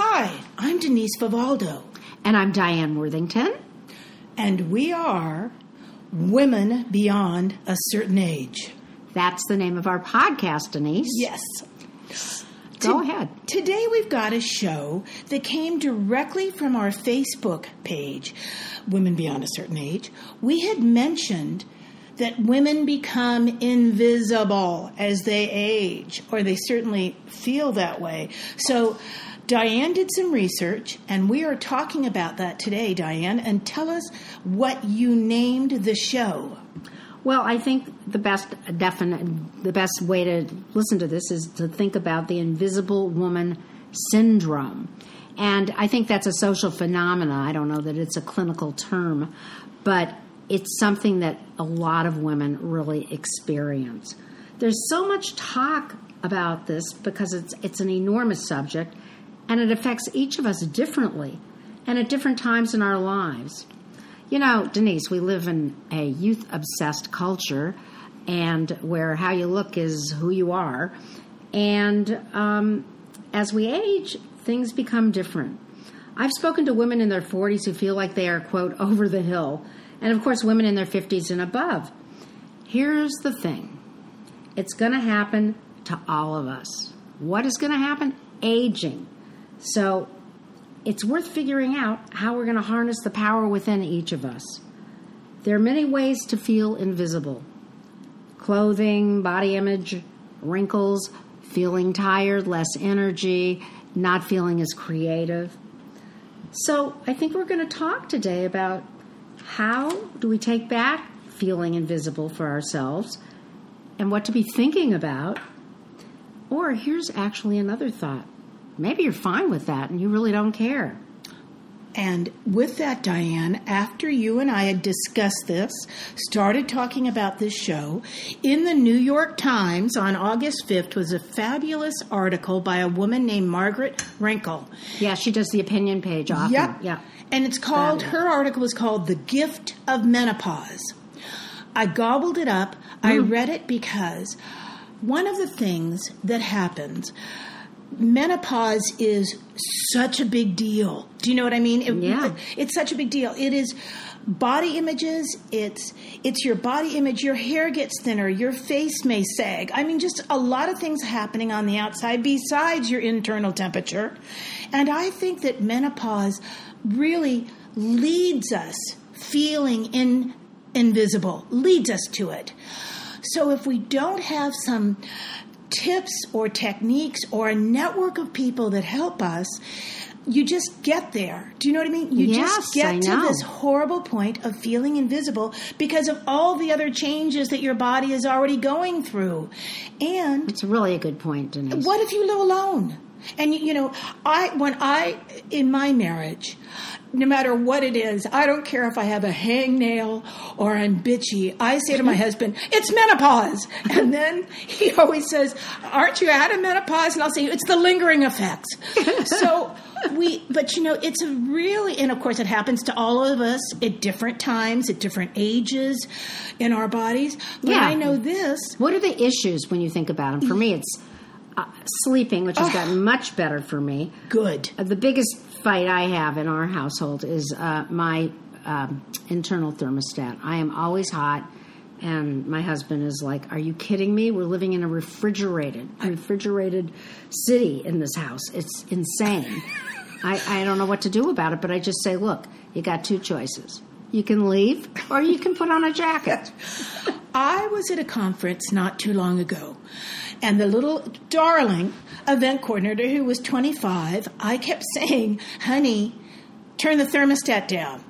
Hi, I'm Denise Vivaldo, And I'm Diane Worthington. and we are Women Beyond a Certain Age. That's the name of our podcast, Denise. Yes. Go To- ahead. Today we've got a show that came directly from our Facebook page, Women Beyond a Certain Age. We had mentioned that women become invisible as they age, or they certainly feel that way. So Diane did some research, and we are talking about that today, Diane. And tell us what you named the show. Well, I think the best definite, the best way to listen to this is to think about the invisible woman syndrome. And I think that's a social phenomena. I don't know that it's a clinical term, but it's something that a lot of women really experience. There's so much talk about this because it's it's an enormous subject and it affects each of us differently and at different times in our lives. You know, Denise, we live in a youth obsessed culture and where how you look is who you are. And um, as we age, things become different. I've spoken to women in their 40s who feel like they are, quote, over the hill, and of course, women in their 50s and above. Here's the thing it's going to happen to all of us. What is going to happen? Aging. So it's worth figuring out how we're going to harness the power within each of us. There are many ways to feel invisible clothing, body image, wrinkles, feeling tired, less energy, not feeling as creative. So, I think we're going to talk today about how do we take back feeling invisible for ourselves and what to be thinking about. Or here's actually another thought. Maybe you're fine with that and you really don't care. And with that, Diane, after you and I had discussed this, started talking about this show, in the New York Times on August 5th was a fabulous article by a woman named Margaret Renkl. Yeah, she does the opinion page often. Yep. Yeah. And it's called, Fabulous. her article was called The Gift of Menopause. I gobbled it up. I mm. read it because one of the things that happens, menopause is such a big deal. Do you know what I mean? It- Yeah. It's such a big deal. It is body images it's it's your body image your hair gets thinner your face may sag i mean just a lot of things happening on the outside besides your internal temperature and i think that menopause really leads us feeling in invisible leads us to it so if we don't have some tips or techniques or a network of people that help us you just get there. Do you know what I mean? You Yes, just get to this horrible point of feeling invisible because of all the other changes that your body is already going through. And It's really a good point, Denise. what if you live alone? And you, you know, I when I in my marriage, no matter what it is, I don't care if I have a hangnail or I'm bitchy. I say to my husband, "It's menopause," and then he always says, "Aren't you out of menopause?" And I'll say, "It's the lingering effects." so we, but you know, it's a really, and of course, it happens to all of us at different times, at different ages in our bodies. But Yeah. I know this. What are the issues when you think about them? For me, it's uh, sleeping, which has Oh. gotten much better for me. Good. Uh, the biggest fight I have in our household is uh, my um, internal thermostat. I am always hot, and my husband is like, "Are you kidding me? We're living in a refrigerated, refrigerated city in this house. It's insane." I, I don't know what to do about it, but I just say, "Look, you got two choices." You can leave, or you can put on a jacket. I was at a conference not too long ago, and the little darling event coordinator who was 25, I kept saying, honey, turn the thermostat down.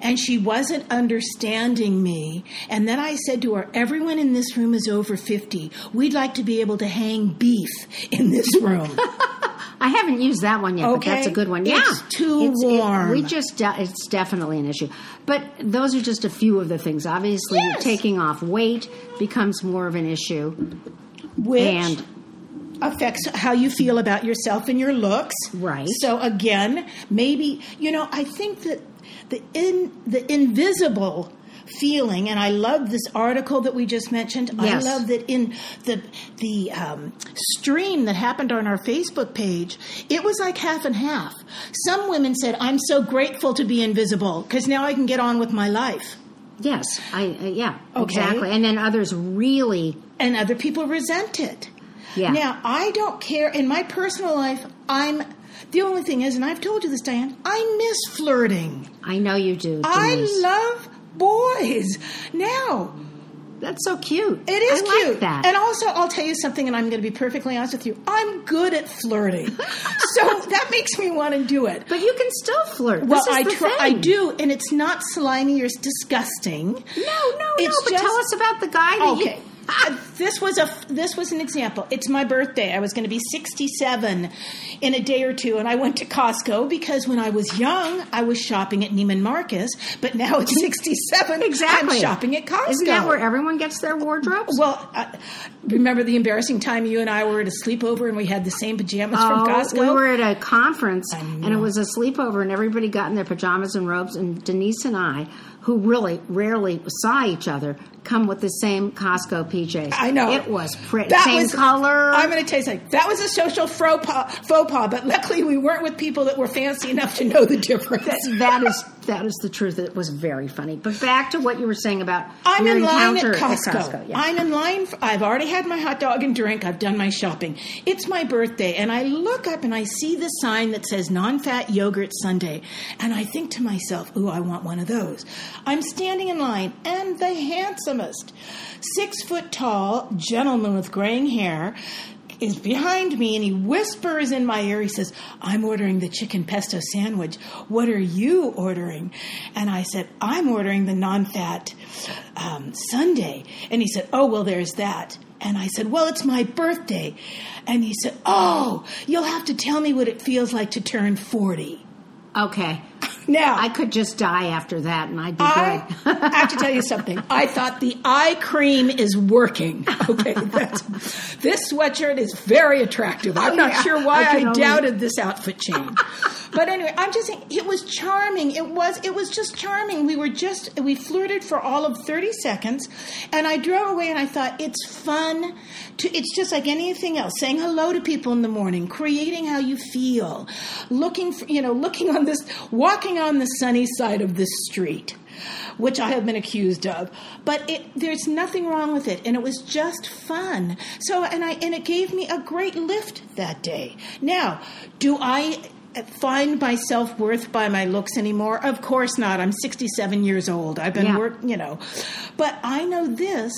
And she wasn't understanding me. And then I said to her, Everyone in this room is over 50. We'd like to be able to hang beef in this room. I haven't used that one yet, but that's a good one. It's yeah, too warm. we just de- it's definitely an issue. But those are just a few of the things. Obviously, Yes. taking off weight becomes more of an issue, which and affects how you feel about yourself and your looks. Right. So again, maybe you know, I think that the in the invisible feeling, and I love this article that we just mentioned. Yes. I love that in the the um, stream that happened on our Facebook page, it was like half and half. Some women said, "I'm so grateful to be invisible because now I can get on with my life," Yes, I uh, yeah, Okay. exactly. And then others really and other people resent it. Yeah. Now, I don't care. In my personal life, I'm. The only thing is, and I've told you this, Diane, I miss flirting. I know you do. I love boys. Now, That's so cute. it is I like cute. that. And also, I'll tell you something, and I'm going to be perfectly honest with you. I'm good at flirting. so that makes me want to do it. but you can still flirt. Well, this is I try, I do, and it's not slimy or disgusting. No, no, It's no. But just- tell us about the guy that Okay. you. This was a this was an example. It's my birthday. I was going to be 67 in a day or two and I went to Costco because when I was young, I was shopping at Neiman Marcus, but now it's 67 Exactly. I'm shopping at Costco. Isn't that where everyone gets their wardrobes? well, uh, remember the embarrassing time you and I were at a sleepover and we had the same pajamas from Oh, Costco? we were at a conference and it was a sleepover and everybody got in their pajamas and robes and Denise and I, who really rarely saw each other, come with the same Costco PJs. I know. It was pretty. That same was- color. I'm going to tell you something. That was a social faux pas, faux pas, but luckily we weren't with people that were fancy enough to know the difference. that is that is the truth. It was very funny. But back to what you were saying about I'm in line at encounter Costco. yeah. I'm in line. For, I've already had my hot dog and drink. I've done my shopping. It's my birthday, and I look up and I see the sign that says non-fat yogurt sundae, and I think to myself, "Ooh, I want one of those." I'm standing in line, and the handsomest, six foot tall gentleman with graying hair. Is behind me and he whispers in my ear. He says, I'm ordering the chicken pesto sandwich. What are you ordering? And I said, I'm ordering the non fat um, sundae. And he said, Oh, well, there's that. And I said, Well, it's my birthday. And he said, Oh, you'll have to tell me what it feels like to turn 40. okay. Now, I could just die after that, and I'd be I good. have to tell you something. I thought the eye cream is working. Okay, that's, this sweatshirt is very attractive. I'm oh, not Yeah, sure why I I, can only- doubted this outfit change. But anyway, I'm just saying it was charming. It was it was just charming. We were just we flirted for all of 30 seconds and I drove away and I thought it's fun to it's just like anything else. Saying hello to people in the morning, creating how you feel, looking for, you know, looking on this walking on the sunny side of this street which I have been accused of. But it, there's nothing wrong with it, and it was just fun. So, and I and it gave me a great lift that day. Now, do I find my self worth by my looks anymore? Of course not. I'm 67 years old. I've been Yeah. work, you know, but I know this.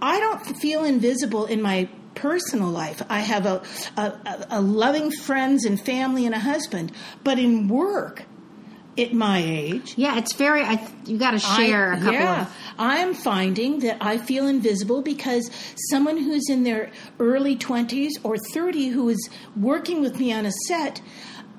I don't feel invisible in my personal life. I have a, a- a loving friends and family and a husband, but in work, at my age, yeah, it's very. I, you got to share I- a couple yeah, of. I'm finding that I feel invisible because someone who's in their early 20s or 30 who is working with me on a set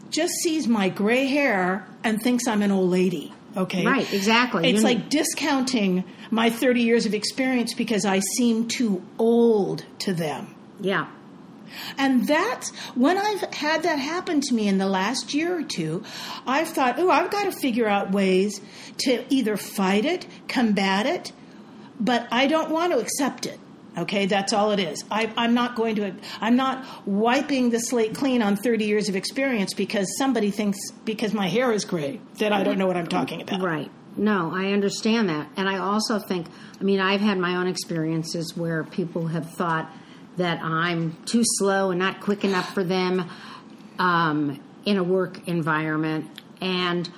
just sees my gray hair and thinks I'm an old lady. Okay. Right, exactly. It's You- like discounting my 30 years of experience because I seem too old to them. Yeah. And that's when I've had that happen to me in the last year or two, I've thought, oh, I've got to figure out ways to either fight it, combat it, but I don't want to accept it. Okay, that's all it is. I, I'm not going to. I'm not wiping the slate clean on 30 years of experience because somebody thinks because my hair is gray that I don't know what I'm talking about. Right. No, I understand that. And I also think, I mean, I've had my own experiences where people have thought that I'm too slow and not quick enough for them um, in a work environment. And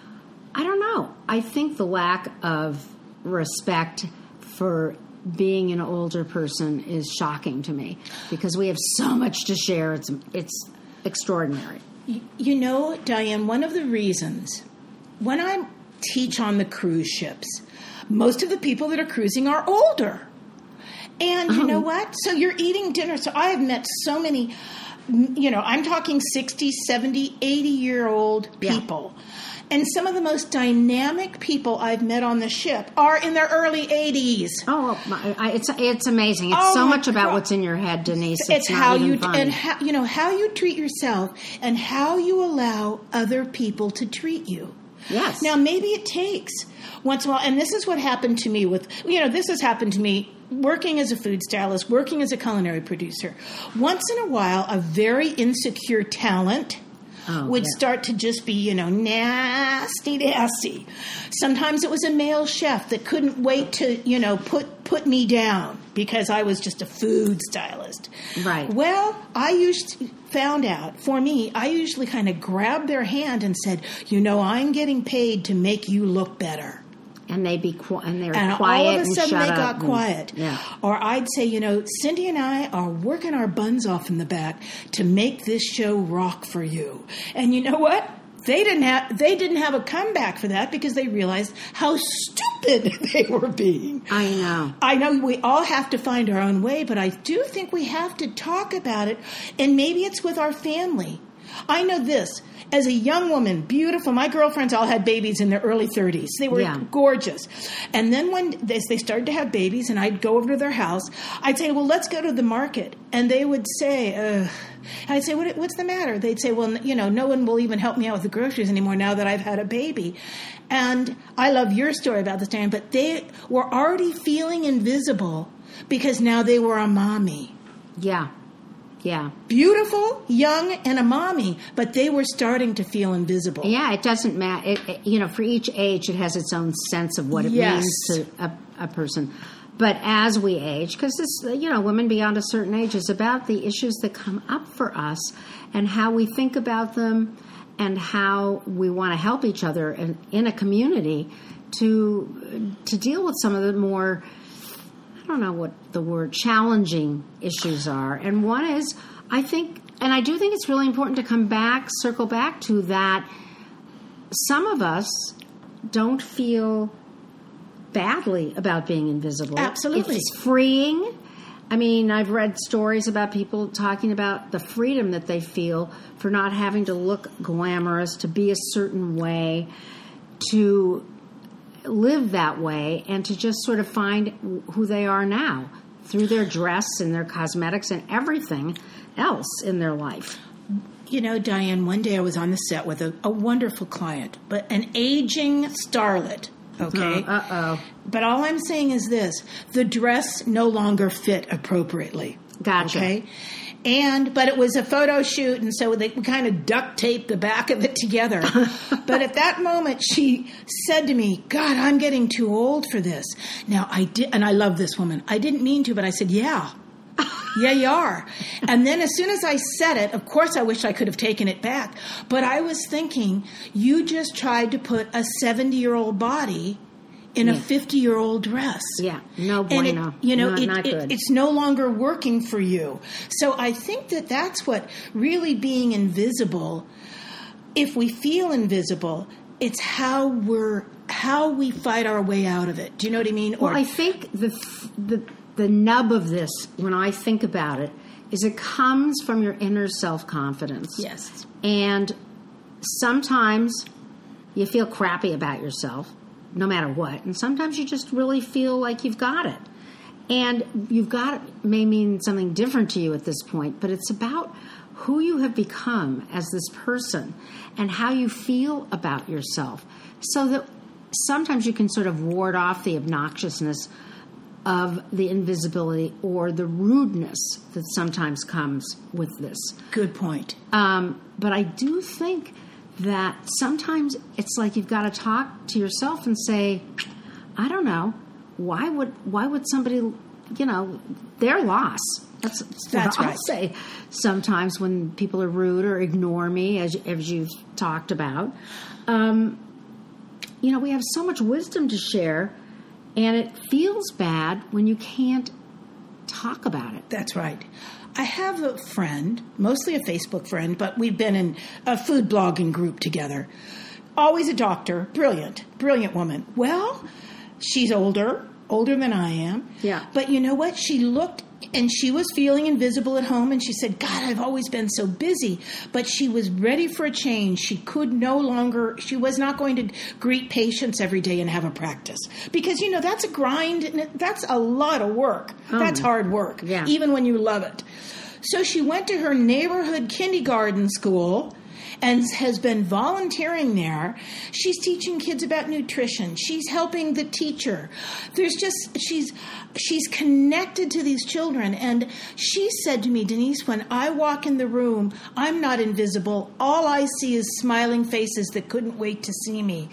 I don't know. I think the lack of respect for being an older person is shocking to me because we have so much to share. It's, it's extraordinary. You know, Diane, one of the reasons when I teach on the cruise ships, most of the people that are cruising are older. And you know oh. what? So you're eating dinner. So I have met so many, you know, I'm talking 60, 70, 80 year old Yeah. people. And some of the most dynamic people I've met on the ship are in their early 80s. Oh, my, it's it's amazing. It's Oh, so much about what's in your head, Denise. It's, it's how you funny. and how you know how you treat yourself and how you allow other people to treat you Yes. Now, maybe it takes once in a while, and this is what happened to me with, you know, this has happened to me working as a food stylist, working as a culinary producer. Once in a while, a very insecure talent Oh, would yeah. start to just be, you know, nasty, nasty. Sometimes it was a male chef that couldn't wait to, you know, put put me down because I was just a food stylist. Right. Well, I used found out for me, I usually kind of grabbed their hand and said, "You know, I'm getting paid to make you look better." And they be qui- and they're and quiet all of a sudden they got and- quiet. yeah. Or I'd say, you know, Cindy and I are working our buns off in the back to make this show rock for you. And you know what? They didn't have they didn't have a comeback for that because they realized how stupid they were being. I know. I know we all have to find our own way, but I do think we have to talk about it, and maybe it's with our family. I know this. As a young woman, beautiful, my girlfriends all had babies in their early 30s. They were Yeah. gorgeous. And then when they, they started to have babies, and I'd go over to their house, I'd say, Well, let's go to the market. And they would say, Ugh. I'd say, what, What's the matter? They'd say, Well, you know, no one will even help me out with the groceries anymore now that I've had a baby. And I love your story about this, Diane, but they were already feeling invisible because now they were a mommy. Yeah. Yeah. Beautiful, young, and a mommy, but they were starting to feel invisible. Yeah, it doesn't matter. You know, for each age, it has its own sense of what it Yes. means to a, a person. But as we age, because this, you know, women beyond a certain age is about the issues that come up for us and how we think about them and how we want to help each other in, in a community to to deal with some of the more I don't know what the word challenging issues are. And one is, I think, and I do think it's really important to come back, circle back to that. Some of us don't feel badly about being invisible. Absolutely. It's freeing. I mean, I've read stories about people talking about the freedom that they feel for not having to look glamorous, to be a certain way, to live that way and to just sort of find who they are now through their dress and their cosmetics and everything else in their life. You know, Diane, one day I was on the set with a, a wonderful client, but an aging starlet. Okay. Uh oh. But all I'm saying is this the dress no longer fit appropriately. Gotcha. Okay. And, but it was a photo shoot, and so they kind of duct taped the back of it together. but at that moment, she said to me, God, I'm getting too old for this. Now, I did, and I love this woman. I didn't mean to, but I said, Yeah. Yeah, you are. And then as soon as I said it, of course I wish I could have taken it back. But I was thinking, you just tried to put a 70 year old body in a 50 year old dress. Yeah, no And it, bueno. you know, Not- it, it- it's no longer working for you. So I think that that's what really being invisible, if we feel invisible, it's how we're, how we fight our way out of it. Do you know what I mean? Well, I think the, the the nub of this, when I think about it, is it comes from your inner self confidence. yes. And sometimes you feel crappy about yourself, no matter what. And sometimes you just really feel like you've got it. And you've got it may mean something different to you at this point, but it's about who you have become as this person and how you feel about yourself. So that sometimes you can sort of ward off the obnoxiousness of the invisibility or the rudeness that sometimes comes with this. Good point. Um, but I do think that sometimes it's like you've got to talk to yourself and say, I don't know, why would why would somebody, you know, their loss. That's, That's what I'll right. say. Sometimes when people are rude or ignore me, as as you've talked about, um, you know, we have so much wisdom to share, and it feels bad when you can't talk about it. That's right. I have a friend, mostly a Facebook friend, but we've been in a food blogging group together. Always a doctor, brilliant, brilliant woman. Well, she's older, older than I am. Yeah. But you know what? She looked and she was feeling invisible at home and she said, God, I've always been so busy. But she was ready for a change. She could no longer, she was not going to greet patients every day and have a practice. Because, you know, that's a grind, and that's a lot of work. Oh. That's hard work, Yeah. even when you love it. So she went to her neighborhood kindergarten school and has been volunteering there. She's teaching kids about nutrition. She's helping the teacher. There's just she's she's connected to these children and she said to me, Denise, when I walk in the room, I'm not invisible. All I see is smiling faces that couldn't wait to see me.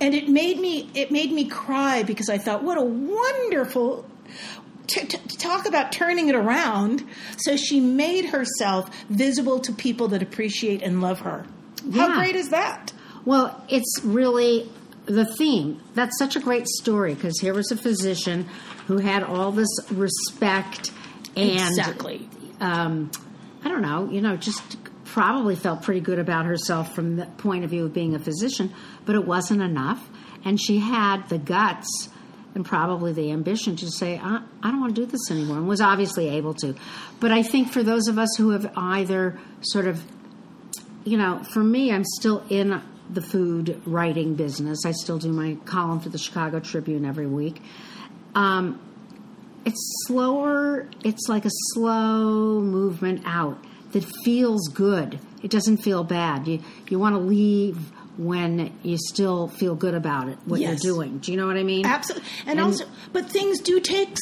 And it made me it made me cry because I thought what a wonderful to, to, talk about turning it around. So she made herself visible to people that appreciate and love her. How great is that? Well, it's really the theme. That's such a great story because here was a physician who had all this respect and Exactly. um, I don't know, you know, just probably felt pretty good about herself from the point of view of being a physician, but it wasn't enough. And she had the guts and probably the ambition to say, I, I don't want to do this anymore, and was obviously able to. But I think for those of us who have either sort of you know, for me, I'm still in the food writing business. I still do my column for the Chicago Tribune every week. Um, it's slower. It's like a slow movement out that feels good. It doesn't feel bad. You you want to leave when you still feel good about it. What Yes. you're doing. Do you know what I mean? Absolutely. And, also, but things do take.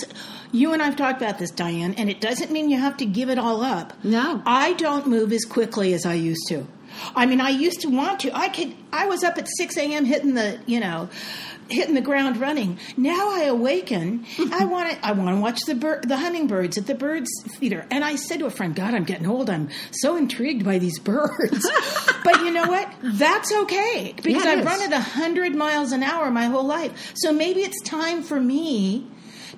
You and I've talked about this, Diane, and it doesn't mean you have to give it all up. No. I don't move as quickly as I used to. I mean, I used to want to. I could. I was up at six a.m. hitting the, you know, hitting the ground running. Now I awaken. I want to. I want to watch the bird, the hummingbirds at the birds feeder. And I said to a friend, "God, I'm getting old. I'm so intrigued by these birds." but you know what? That's okay because Yeah, I've is. run at hundred miles an hour my whole life. So maybe it's time for me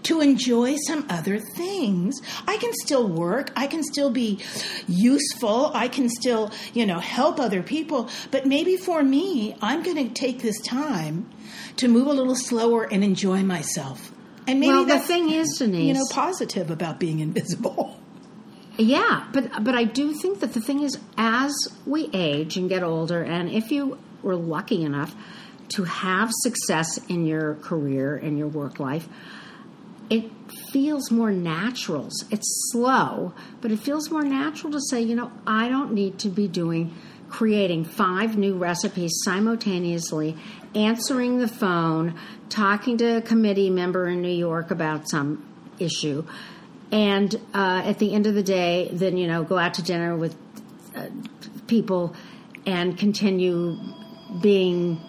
to enjoy some other things. I can still work. I can still be useful. I can still, you know, help other people. But maybe for me, I'm going to take this time to move a little slower and enjoy myself. And maybe well, the thing is, Denise, you know, positive about being invisible. Yeah, but but I do think that the thing is, as we age and get older, and if you were lucky enough to have success in your career and your work life, it feels more natural. It's slow, but it feels more natural to say, you know, I don't need to be doing creating five new recipes simultaneously, answering the phone, talking to a committee member in New York about some issue, and uh, at the end of the day, then you know, go out to dinner with uh, people and continue being,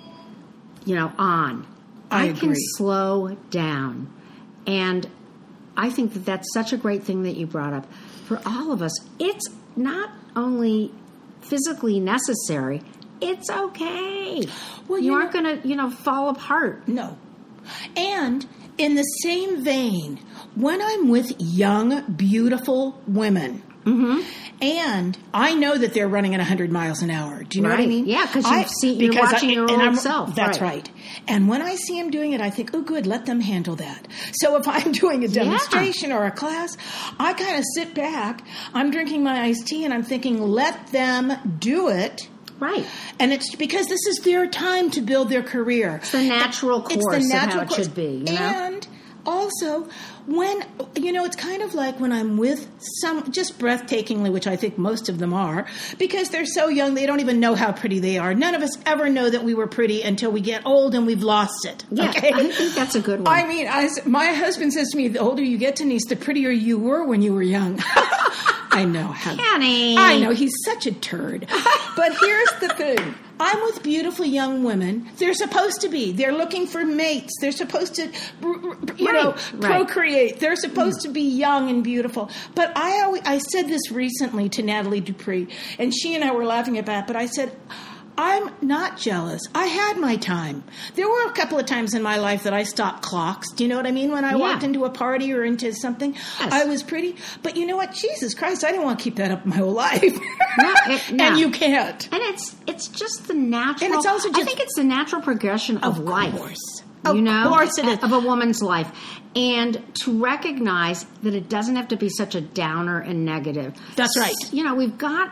you know, on. I can slow down. And I think that that's such a great thing that you brought up. For all of us, it's not only physically necessary, it's okay. Well, you you aren't going to, you know, fall apart. No. And in the same vein, when I'm with young, beautiful women, Mm-hmm. and I know that they're running at 100 miles an hour. Do you know what I Right. mean? Yeah, 'cause you've I- seen- you're watching your own I'm- self, That's right. right. And when I see them doing it, I think, oh, good, let them handle that. So if I'm doing a demonstration or a class, I kind of sit back, I'm drinking my iced tea, and I'm thinking, let them do it. Right. And it's because this is their time to build their career. It's the natural course. It's the natural it course. should be, you know? And also, when you know, it's kind of like when I'm with some just breathtakingly, which I think most of them are, because they're so young, they don't even know how pretty they are. None of us ever know that we were pretty until we get old and we've lost it. Yeah, okay? I think that's a good one. I mean, I my husband says to me, "The older you get, Denise, the prettier you were when you were young." I know how. Kenny. I know he's such a turd. But here's the thing. I'm with beautiful young women. They're supposed to be. They're looking for mates. They're supposed to, you know, Right, right. procreate. They're supposed to be young and beautiful. But I always, I said this recently to Nathalie Dupree, and she and I were laughing about. it, But I said. I'm not jealous. I had my time. There were a couple of times in my life that I stopped clocks. Do you know what I mean? When I Yeah. walked into a party or into something, Yes. I was pretty. But you know what? Jesus Christ, I didn't want to keep that up my whole life. No, it- no. And you can't. And it's it's just the natural. And it's also just, I think it's the natural progression of, life. Of life. course. you Of know, course it is. of a woman's life, and to recognize that it doesn't have to be such a downer and negative. That's right. You know, we've got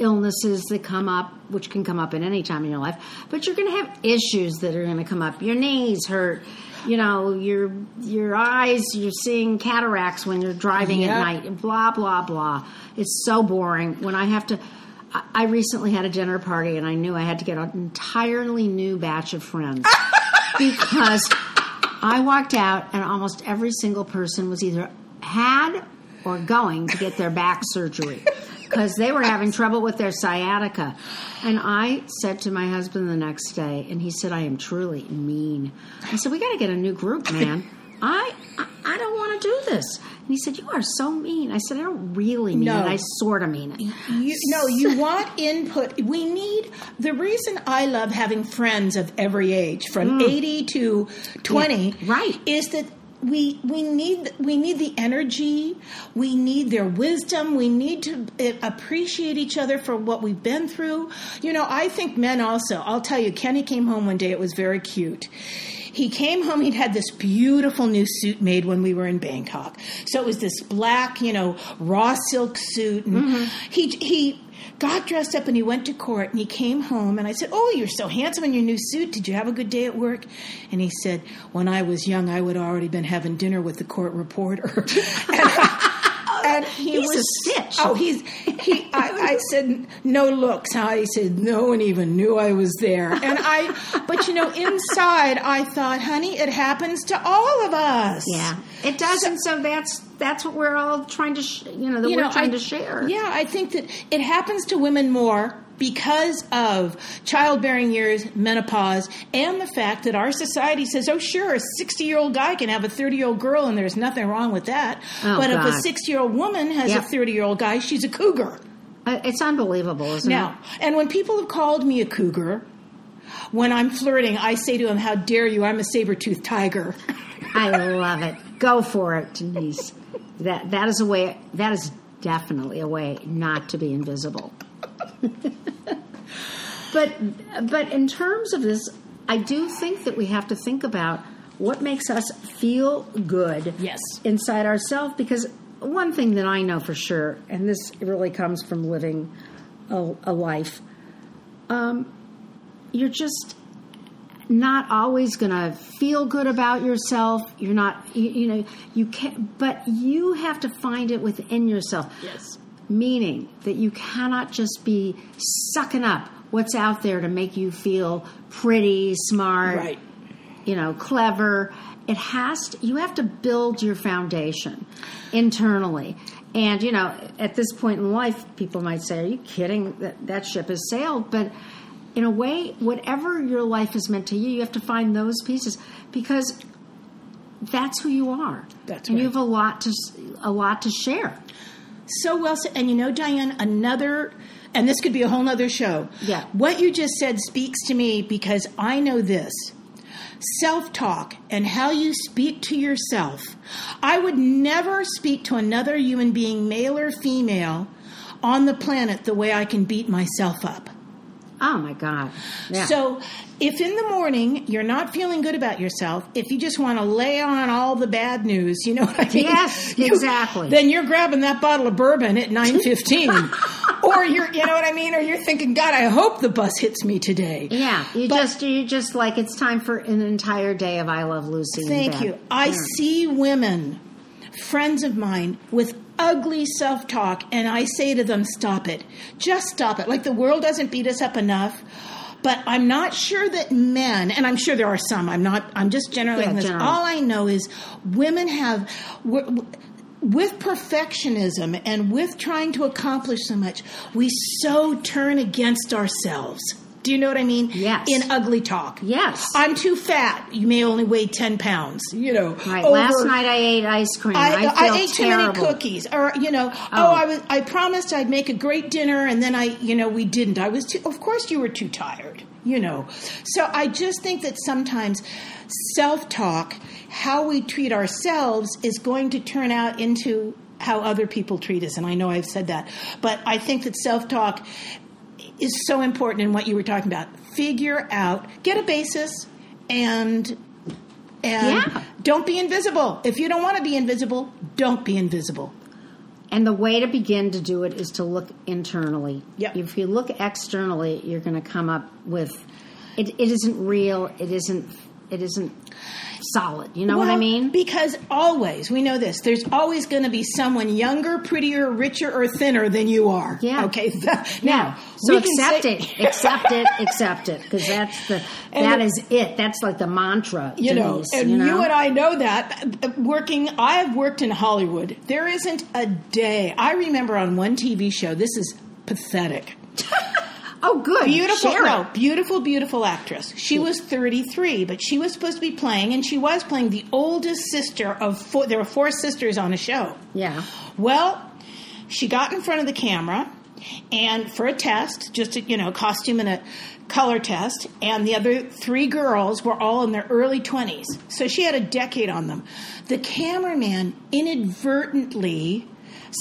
illnesses that come up, which can come up at any time in your life, but you're going to have issues that are going to come up. Your knees hurt. You know, your your eyes. You're seeing cataracts when you're driving Yeah. at night. Blah blah blah. It's so boring when I have to. I- I recently had a dinner party and I knew I had to get an entirely new batch of friends because I walked out and almost every single person was either had or going to get their back surgery because they were having trouble with their sciatica. And I said to my husband the next day, and he said, I am truly mean. I said, We got to get a new group, man. I, I, I don't want to do this. And he said, You are so mean. I said, I don't really mean No. it. I sort of mean it. You, no, you want input. We need the reason I love having friends of every age, from eighty to twenty, Mm. Yeah, right. Is that we we need we need the energy, we need their wisdom, we need to uh, appreciate each other for what we've been through. You know, I think men also. I'll tell you, Kenny came home one day. It was very cute. He came home, he'd had this beautiful new suit made when we were in Bangkok. So it was this black, you know, raw silk suit. And he, he got dressed up and he went to court and he came home and I said, Oh, you're so handsome in your new suit. Did you have a good day at work? And he said, When I was young, I would already been having dinner with the court reporter. and, he He's a was stitch. Oh, he's he. I, I said no looks. Huh? He said no one even knew I was there. And I, but you know, inside I thought, honey, it happens to all of us. Yeah, it does, and so that's that's what we're all trying to, sh- you know, that You we're know, trying I- to share. Yeah, I think that it happens to women more because of childbearing years, menopause, and the fact that our society says, oh, sure, a 60 year old guy can have a 30 year old girl, and there's nothing wrong with that. Oh, but if a 60 year old woman has a 30 year old guy, she's a cougar. Uh, it's unbelievable, isn't Now, and when people have called me a cougar, when I'm flirting, I say to them, how dare you, I'm a saber toothed tiger. I love it. Go for it, Denise. That that is a way. That is definitely a way not to be invisible. but but in terms of this, I do think that we have to think about what makes us feel good Yes. inside ourselves because one thing that I know for sure, and this really comes from living a, a life, um, you're just not always going to feel good about yourself. You're not, you, you know, you can't, but you have to find it within yourself. Yes. Meaning that you cannot just be sucking up what's out there to make you feel pretty, smart, Right. you know, clever. It has to, you have to build your foundation internally. And, you know, at this point in life, people might say, Are you kidding? That, that ship has sailed. But in a way, whatever your life is meant to you, you have to find those pieces because that's who you are. That's and you have a lot to a lot to share. So well said. And you know, Diane, another, and this could be a whole nother show. Yeah. What you just said speaks to me because I know this self talk and how you speak to yourself. I would never speak to another human being, male or female, on the planet the way I can beat myself up. Oh my God! Yeah. So, if in the morning you're not feeling good about yourself, if you just want to lay on all the bad news, you know what I mean? Yes, You- exactly. Then you're grabbing that bottle of bourbon at 9:15. or you're, you know what I mean, or you're thinking, God, I hope the bus hits me today. yeah, you But- just you just like it's time for an entire day of I Love Lucy. Thank you. I Yeah. see women, friends of mine, with ugly self talk, and I say to them, stop it. Just stop it. Like the world doesn't beat us up enough. But I'm not sure that men, and I'm sure there are some, I'm not, I'm just generalizing Yeah, this. general. All I know is women have, with perfectionism and with trying to accomplish so much, we so turn against ourselves. Do you know what I mean? Yes. In ugly talk. Yes. I'm too fat. You may only weigh 10 pounds. You know. Right. over- Last night I ate ice cream. I, I, I ate terrible. too many cookies, or you know, oh. Oh. I was. I promised I'd make a great dinner, and then I, you know, we didn't. I was too. Of course, you were too tired. You know, so I just think that sometimes self-talk, how we treat ourselves, is going to turn out into how other people treat us. And I know I've said that, but I think that self-talk is so important in what you were talking about. Figure out, get a basis, and and Yeah. don't be invisible. If you don't want to be invisible, don't be invisible. And the way to begin to do it is to look internally. Yep. If you look externally, you're going to come up with it. It isn't real. It isn't. It isn't solid. You know what I mean? Because always, we know this, there's always going to be someone younger, prettier, richer, or thinner than you are. Yeah. Okay. Yeah. Now, So accept say- it, accept it, accept it, because that's the And that the- is it. That's like the mantra, You know, and you know? and I know that uh, working. I've worked in Hollywood. There isn't a day. I remember on one TV show. This is pathetic. Oh, good, Beautiful, Share no, it. beautiful, beautiful actress. She was 33, but she was supposed to be playing, and she was playing the oldest sister of four. There were four sisters on a show. Yeah, Well, she got in front of the camera and for a test, just a, you know, costume and a color test, and the other three girls were all in their early 20s. So she had a decade on them. The cameraman inadvertently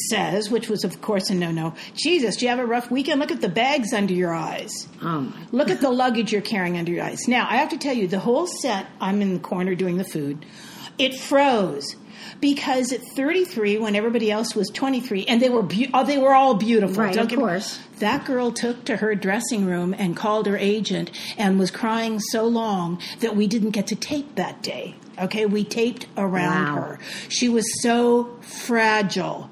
says, which was of course a no-no, Jesus, do you have a rough weekend? Look at the bags under your eyes. oh my, Look at the luggage you're carrying under your eyes. Now, I have to tell you, the whole set, I'm in the corner doing the food, it froze. Because at 33, when everybody else was 23, and they were beau- oh, they were all beautiful. Right, of get me- course. That girl took to her dressing room and called her agent and was crying so long that we didn't get to tape that day. Okay, we taped around Wow. her. She was so fragile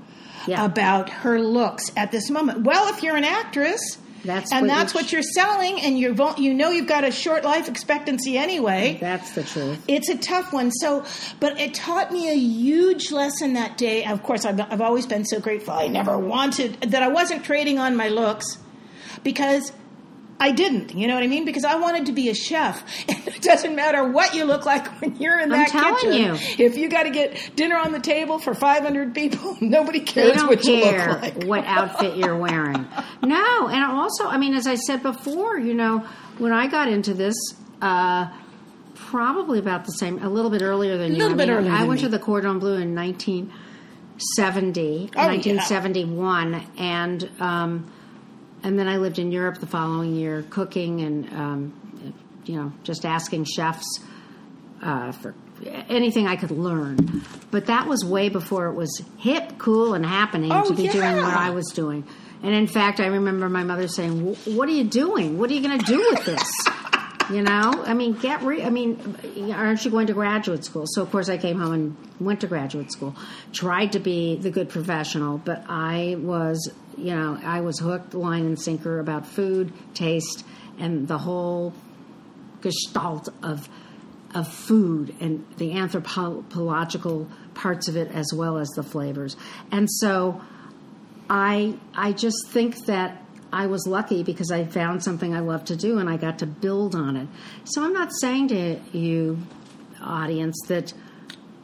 Yeah. about her looks at this moment. Well, if you're an actress, That's and what that's you- what you're selling, and you're vol- you know you've got a short life expectancy anyway. that's the truth. It's a tough one. So, but it taught me a huge lesson that day. Of course, I've, I've always been so grateful. I never wanted that I wasn't trading on my looks because I didn't. You know what I mean? Because I wanted to be a chef. And it doesn't matter what you look like when you're in I'm that telling kitchen. you. If you got to get dinner on the table for 500 people, nobody cares what you care look like. what outfit you're wearing. No, and also, I mean, as I said before, you know, when I got into this, uh, probably about the same, a little bit earlier than you. A Little I bit mean, earlier I went me. to the Cordon Bleu in 1970, Oh, yeah. 1971, and um, and then I lived in Europe the following year, cooking and um, you know, just asking chefs uh, for anything I could learn. But that was way before it was hip, cool, and happening Oh, to be doing what. I was doing. And in fact, I remember my mother saying, "What are you doing? What are you going to do with this?" You know, I mean, get re- I mean, aren't you going to graduate school? So of course, I came home and went to graduate school. Tried to be the good professional, but I was, you know, I was hooked, line and sinker about food, taste, and the whole gestalt of of food and the anthropological parts of it as well as the flavors. And so I I just think that I was lucky because I found something I love to do and I got to build on it. So I'm not saying to you audience that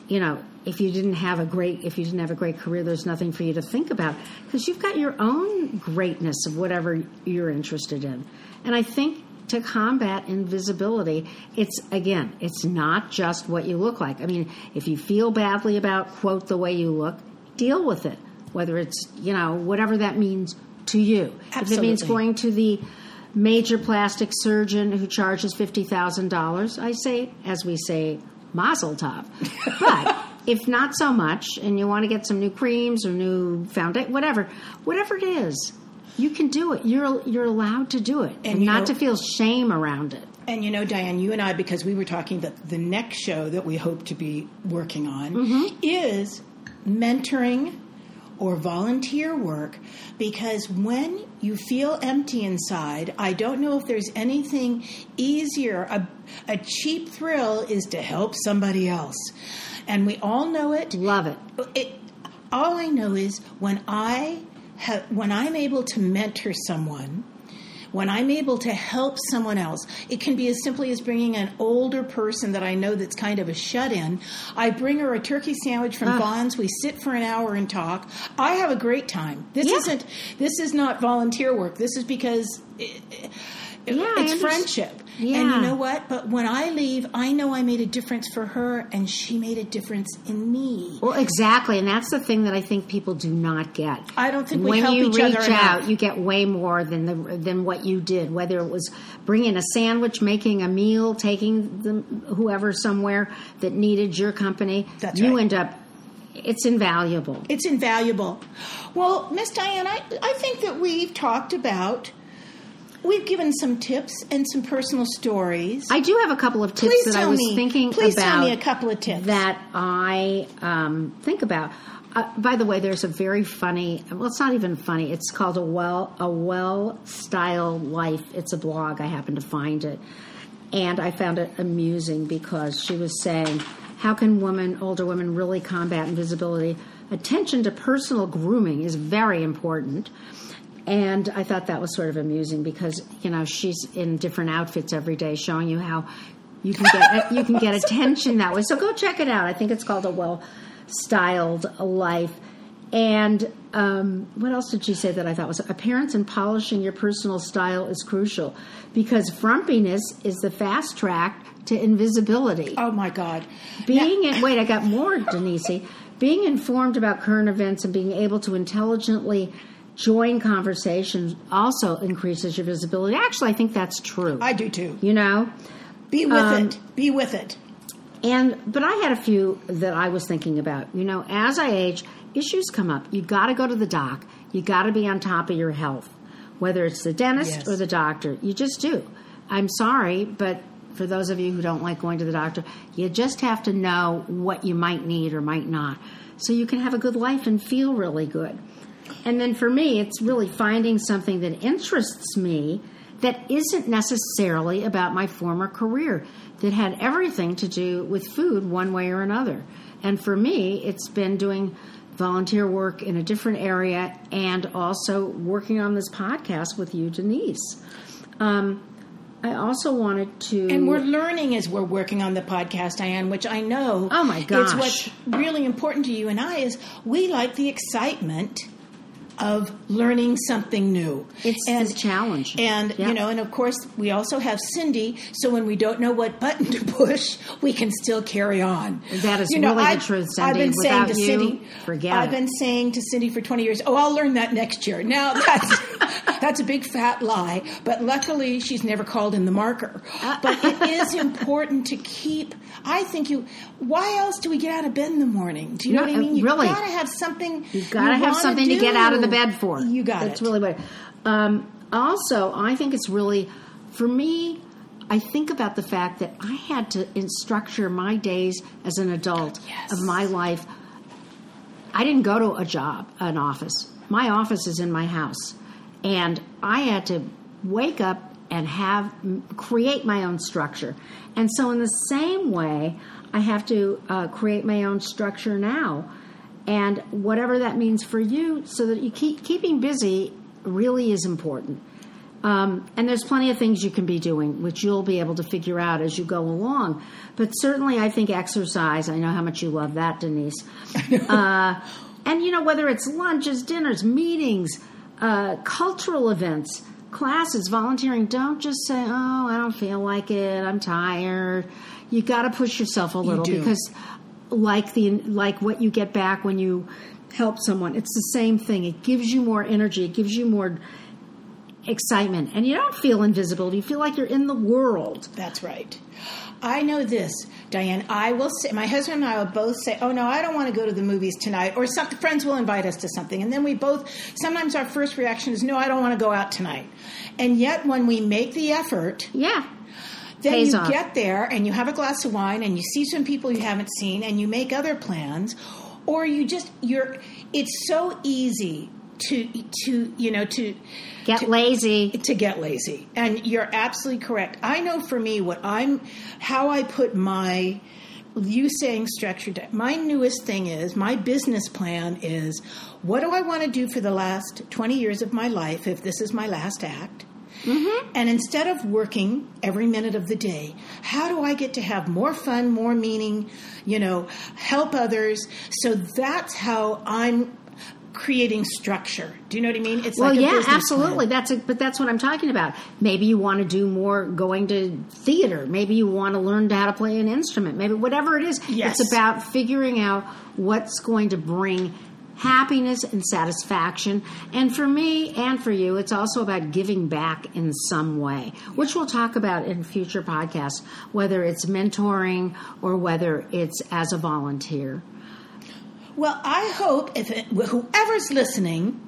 you know if you didn't have a great if you didn't have a great career there's nothing for you to think about because you've got your own greatness of whatever you're interested in. And I think to combat invisibility, it's again, it's not just what you look like. I mean, if you feel badly about quote the way you look, deal with it. Whether it's, you know, whatever that means to you. If it means going to the major plastic surgeon who charges $50,000, I say, as we say, mazel tov. But if not so much, and you want to get some new creams or new foundation, whatever, whatever it is, you can do it. You're you're allowed to do it, and, you not know- to feel shame around it. And you know, Diane, you and I, because we were talking that the next show that we hope to be working on Mm-hmm. is mentoring or volunteer work because when you feel empty inside, I don't know if there's anything easier. A, a cheap thrill is to help somebody else. And we all know it Love it. it, all I know is when I have, when I'm able to mentor someone, when I'm able to help someone else, it can be as simply as bringing an older person that I know that's kind of a shut in. I bring her a turkey sandwich from. Bonds. We sit for an hour and talk. I have a great time. This Yeah. isn't. This is not volunteer work. This is because. It, it- Yeah, it's underst- friendship. And you know what? But when I leave, I know I made a difference for her, and she made a difference in me. Well, exactly, and that's the thing that I think people do not get. I don't think we when you each reach out, enough. you get way more than the than what you did. Whether it was bringing a sandwich, making a meal, taking them whoever somewhere that needed your company, That's you right. end up. It's invaluable. It's invaluable. Well, Miss Diane, I, I think that we've talked about we've given some tips and some personal stories. I do have a couple of tips Please that I was me- thinking please about. tell me a couple of tips. that I um, think about. Uh, by the way, there's a very funny. Well, it's not even funny. It's called a well a well style life. It's a blog. I happened to find it, and I found it amusing because she was saying, "How can women, older women, really combat invisibility? Attention to personal grooming is very important." And I thought that was sort of amusing because you know she's in different outfits every day, showing you how you can get you can get attention that way. So go check it out. I think it's called a well styled life. And um, what else did she say that I thought was appearance and polishing your personal style is crucial because frumpiness is the fast track to invisibility. oh my God! Being in, wait, I got more, Denise. Being informed about current events and being able to intelligently join conversations also increases your visibility. Actually, I think that's true. I do too. you know, Be with Um, it. Be with it. and but I had a few that I was thinking about. You know, as I age, issues come up. You got to go to the doc. You got to be on top of your health, whether it's the dentist Yes. or the doctor. You just do. I'm sorry, but for those of you who don't like going to the doctor, you just have to know what you might need or might not, so you can have a good life and feel really good. And then for me, it's really finding something that interests me that isn't necessarily about my former career, that had everything to do with food one way or another. And for me, it's been doing volunteer work in a different area and also working on this podcast with you, Denise. Um, I also wanted to. And we're learning as we're working on the podcast, Diane, which I know. Oh, my gosh, It's what's really important to you and I is we like the excitement of learning something new. It's the challenge. And Yeah. you know, and of course we also have Cindy, so when we don't know what button to push, we can still carry on. That is you know, really the I- truth, I've Cindy. been saying Without to you, Cindy, forget I've it. been saying to Cindy for 20 years, "Oh, I'll learn that next year." Now that's that's a big fat lie, but luckily she's never called in the marker. But it is important to keep I think you why else do we get out of bed in the morning? Do you know No, what I mean? You really. got to have something You've got to have wanna something to get out of the bed for. You got That's it. really what. Um, also, I think it's really for me. I think about the fact that I had to structure my days as an adult Yes. of my life. I didn't go to a job, an office. My office is in my house, and I had to wake up and have create my own structure. And so, in the same way, I have to uh, create my own structure now, and whatever that means for you, so that you keep keeping busy really is important. Um, and there's plenty of things you can be doing, which you'll be able to figure out as you go along. But certainly, I think exercise. I know how much you love that, Denise. Uh, and you know whether it's lunches, dinners, meetings, uh, cultural events, classes, volunteering. Don't just say, "Oh, I don't feel like it. I'm tired." You got to push yourself a little do. because, like the like what you get back when you help someone, it's the same thing. It gives you more energy. It gives you more excitement, and you don't feel invisible. You feel like you're in the world. That's right. I know this, Diane. I will say, my husband and I will both say, "Oh no, I don't want to go to the movies tonight," or some friends will invite us to something, and then we both. Sometimes our first reaction is, "No, I don't want to go out tonight," and yet when we make the effort, Yeah. then you off. get there and you have a glass of wine and you see some people you haven't seen and you make other plans, or you just you're. It's so easy to to you know to Get to- lazy. to get lazy. And you're absolutely correct. I know for me what I'm how I put my you saying structured my newest thing is my business plan is what do I want to do for the last 20 years of my life if this is my last act? Mm-hmm. And instead of working every minute of the day, how do I get to have more fun, more meaning, you know, help others? So that's how I'm creating structure. Do you know what I mean? It's Well, like a yeah, business plan. absolutely. That's a, but that's what I'm talking about. Maybe you want to do more going to theater. Maybe you want to learn how to play an instrument. Maybe whatever it is. Yes. It's about figuring out what's going to bring happiness and satisfaction. And for me and for you, it's also about giving back in some way, which we'll talk about in future podcasts, whether it's mentoring or whether it's as a volunteer. Well, I hope if it, whoever's listening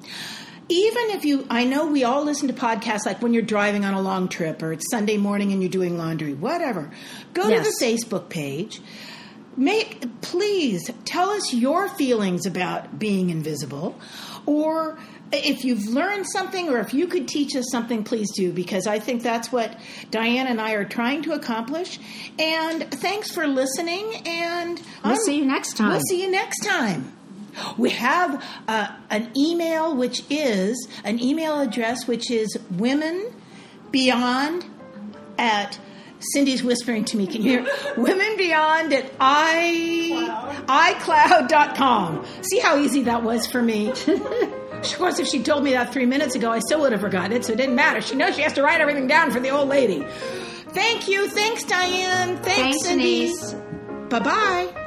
even if you, I know we all listen to podcasts like when you're driving on a long trip or it's Sunday morning and you're doing laundry, whatever. Go Yes. to the Facebook page. Make, please tell us your feelings about being invisible or if you've learned something or if you could teach us something, please do, because I think that's what Diane and I are trying to accomplish. And thanks for listening. And We'll I'm- see you next time. We'll see you next time. We have uh, an email, which is an email address, which is women beyond at Cindy's whispering to me. Can you hear? Women beyond at i iCloud.com. See how easy that was for me. Of course, if she told me that three minutes ago, I still would have forgotten it, so it didn't matter. She knows she has to write everything down for the old lady. Thank you. Thanks, Diane. Thanks, Thanks, Cindy. Denise. Bye bye.